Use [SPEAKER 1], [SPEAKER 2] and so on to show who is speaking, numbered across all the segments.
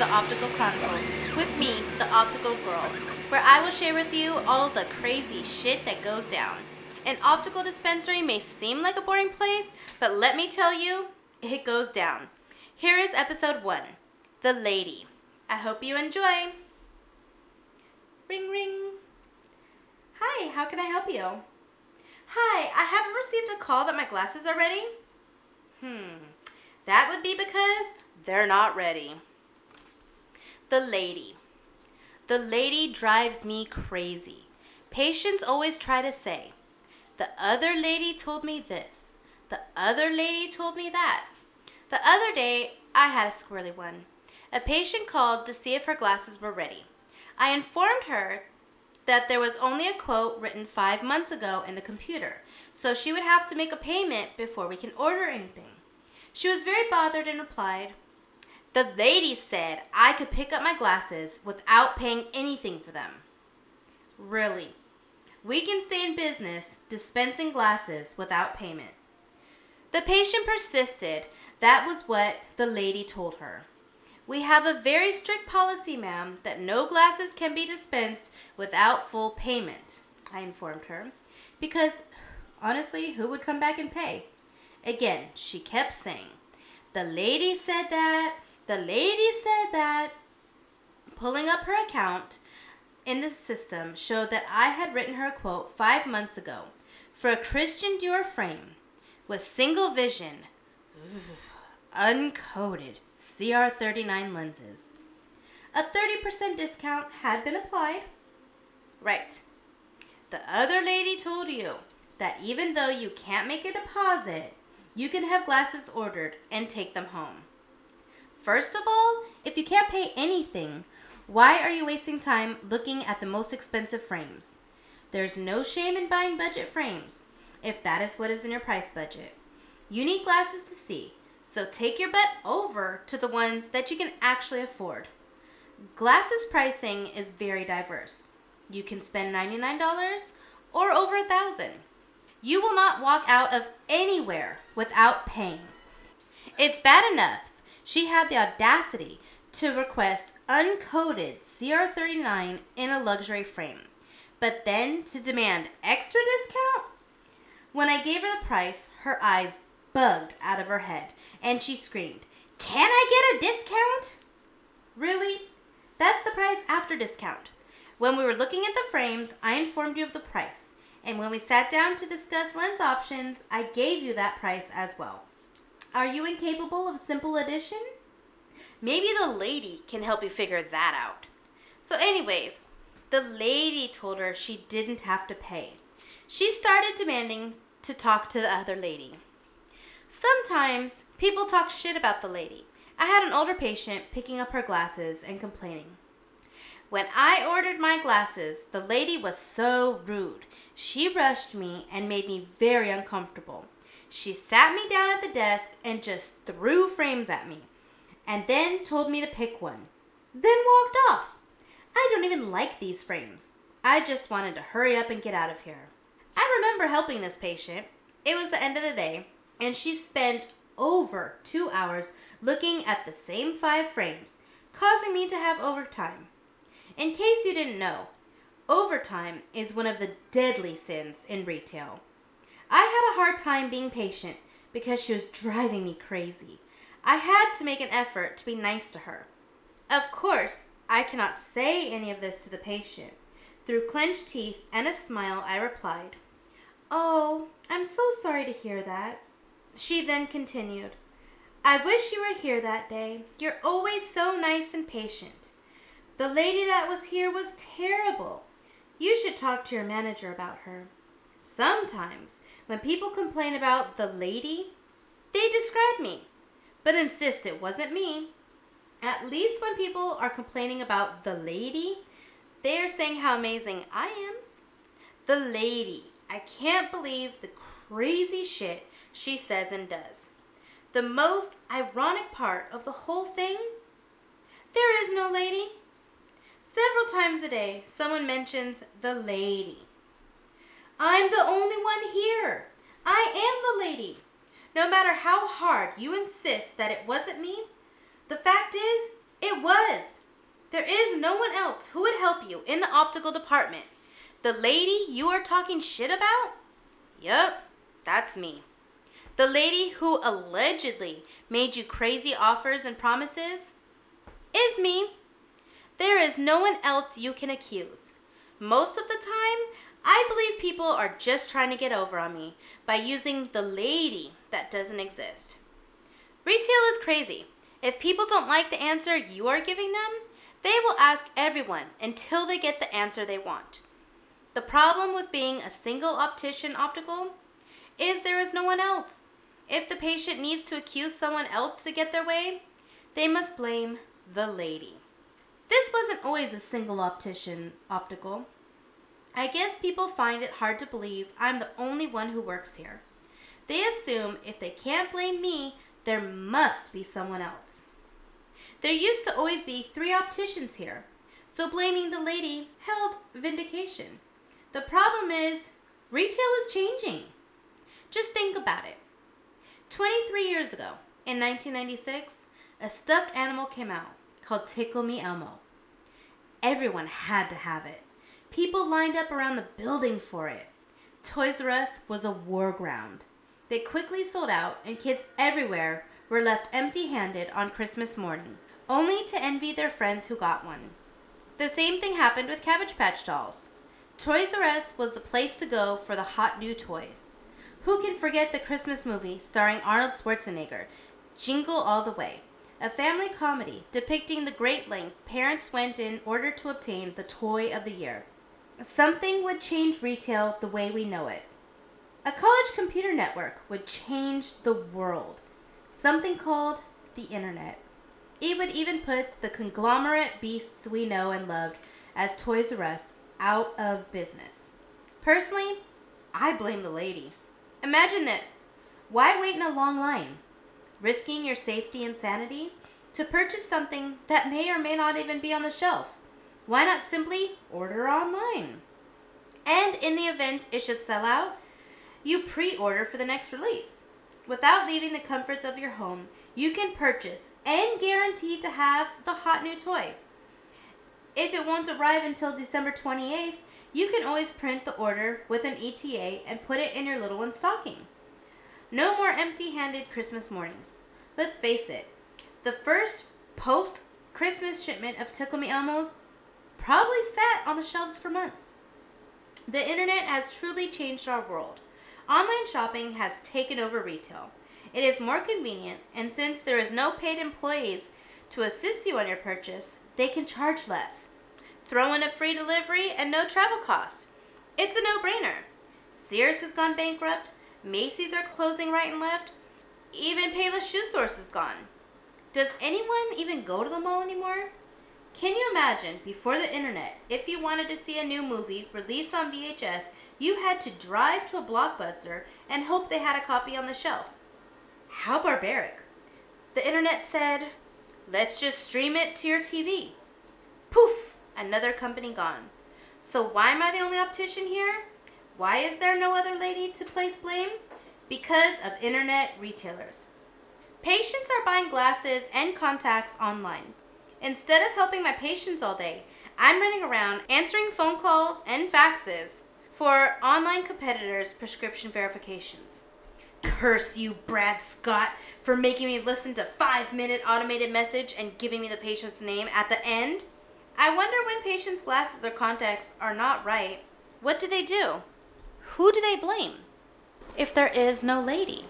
[SPEAKER 1] the Optical Chronicles with me, the Optical Girl, where I will share with you all the crazy shit that goes down. An optical dispensary may seem like a boring place, but let me tell you, it goes down. Here is episode one The Lady. I hope you enjoy. Ring, ring. Hi, how can I help you? Hi, I haven't received a call that my glasses are ready. Hmm, that would be because they're not ready. The lady. The lady drives me crazy. Patients always try to say, the other lady told me this. The other lady told me that. The other day, I had a squirrely one. A patient called to see if her glasses were ready. I informed her that there was only a quote written five months ago in the computer, so she would have to make a payment before we can order anything. She was very bothered and replied, The lady said I could pick up my glasses without paying anything for them. Really? We can stay in business dispensing glasses without payment. The patient persisted. That was what the lady told her. We have a very strict policy, ma'am, that no glasses can be dispensed without full payment, I informed her. Because, honestly, who would come back and pay? Again, she kept saying, The lady said that, the lady said that. Pulling up her account in the system showed that I had written her a quote five months ago for a Christian Dior frame with single vision, uncoated CR39 lenses. A 30% discount had been applied. Right. The other lady told you that even though you can't make a deposit, you can have glasses ordered and take them home. First of all, if you can't pay anything, why are you wasting time looking at the most expensive frames? There's no shame in buying budget frames if that is what is in your price budget. You need glasses to see, so take your bet over to the ones that you can actually afford. Glasses pricing is very diverse. You can spend $99 or over a thousand. You will not walk out of anywhere without paying. It's bad enough she had the audacity to request uncoated CR39 in a luxury frame, but then to demand extra discount? When I gave her the price, her eyes bugged out of her head and she screamed, Can I get a discount? Really? That's the price after discount. When we were looking at the frames, I informed you of the price. And when we sat down to discuss lens options, I gave you that price as well. Are you incapable of simple addition? Maybe the lady can help you figure that out. So, anyways, the lady told her she didn't have to pay. She started demanding to talk to the other lady. Sometimes people talk shit about the lady. I had an older patient picking up her glasses and complaining. When I ordered my glasses, the lady was so rude. She rushed me and made me very uncomfortable. She sat me down at the desk and just threw frames at me, and then told me to pick one. Then walked off. I don't even like these frames. I just wanted to hurry up and get out of here. I remember helping this patient. It was the end of the day, and she spent over two hours looking at the same five frames, causing me to have overtime. In case you didn't know, overtime is one of the deadly sins in retail. I had a hard time being patient because she was driving me crazy. I had to make an effort to be nice to her. Of course, I cannot say any of this to the patient. Through clenched teeth and a smile, I replied, Oh, I'm so sorry to hear that. She then continued, I wish you were here that day. You're always so nice and patient. The lady that was here was terrible. You should talk to your manager about her. Sometimes, when people complain about the lady, they describe me, but insist it wasn't me. At least when people are complaining about the lady, they are saying how amazing I am. The lady. I can't believe the crazy shit she says and does. The most ironic part of the whole thing there is no lady. Several times a day, someone mentions the lady. I'm the only one here. I am the lady. No matter how hard you insist that it wasn't me, the fact is, it was. There is no one else who would help you in the optical department. The lady you are talking shit about? Yup, that's me. The lady who allegedly made you crazy offers and promises? Is me. There is no one else you can accuse. Most of the time, I believe people are just trying to get over on me by using the lady that doesn't exist. Retail is crazy. If people don't like the answer you are giving them, they will ask everyone until they get the answer they want. The problem with being a single optician optical is there is no one else. If the patient needs to accuse someone else to get their way, they must blame the lady. This wasn't always a single optician optical. I guess people find it hard to believe I'm the only one who works here. They assume if they can't blame me, there must be someone else. There used to always be three opticians here, so blaming the lady held vindication. The problem is, retail is changing. Just think about it. 23 years ago, in 1996, a stuffed animal came out called Tickle Me Elmo. Everyone had to have it. People lined up around the building for it. Toys R Us was a war ground. They quickly sold out, and kids everywhere were left empty handed on Christmas morning, only to envy their friends who got one. The same thing happened with Cabbage Patch dolls. Toys R Us was the place to go for the hot new toys. Who can forget the Christmas movie starring Arnold Schwarzenegger, Jingle All the Way? A family comedy depicting the great length parents went in order to obtain the toy of the year. Something would change retail the way we know it. A college computer network would change the world. Something called the internet. It would even put the conglomerate beasts we know and loved as Toys R Us out of business. Personally, I blame the lady. Imagine this why wait in a long line? Risking your safety and sanity to purchase something that may or may not even be on the shelf. Why not simply order online? And in the event it should sell out, you pre order for the next release. Without leaving the comforts of your home, you can purchase and guarantee to have the hot new toy. If it won't arrive until December 28th, you can always print the order with an ETA and put it in your little one's stocking. No more empty handed Christmas mornings. Let's face it, the first post Christmas shipment of Tickle Me Elmos probably sat on the shelves for months. The internet has truly changed our world. Online shopping has taken over retail. It is more convenient, and since there is no paid employees to assist you on your purchase, they can charge less. Throw in a free delivery and no travel cost. It's a no brainer. Sears has gone bankrupt, Macy's are closing right and left, even Payless Shoe Source is gone. Does anyone even go to the mall anymore? Can you imagine, before the internet, if you wanted to see a new movie released on VHS, you had to drive to a blockbuster and hope they had a copy on the shelf? How barbaric. The internet said, let's just stream it to your TV. Poof, another company gone. So why am I the only optician here? Why is there no other lady to place blame? Because of internet retailers. Patients are buying glasses and contacts online. Instead of helping my patients all day, I'm running around answering phone calls and faxes for online competitors' prescription verifications. Curse you, Brad Scott, for making me listen to five minute automated message and giving me the patient's name at the end. I wonder when patients' glasses or contacts are not right, what do they do? Who do they blame? If there is no lady.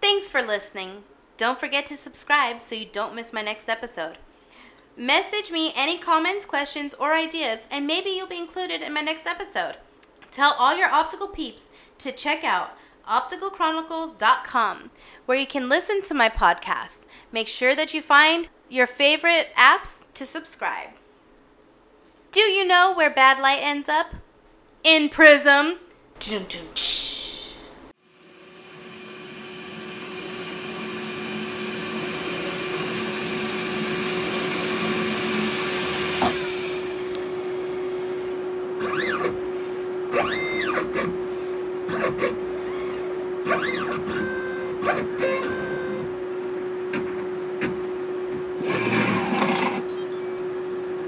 [SPEAKER 1] Thanks for listening. Don't forget to subscribe so you don't miss my next episode. Message me any comments, questions, or ideas, and maybe you'll be included in my next episode. Tell all your optical peeps to check out opticalchronicles.com where you can listen to my podcast. Make sure that you find your favorite apps to subscribe. Do you know where bad light ends up? In Prism.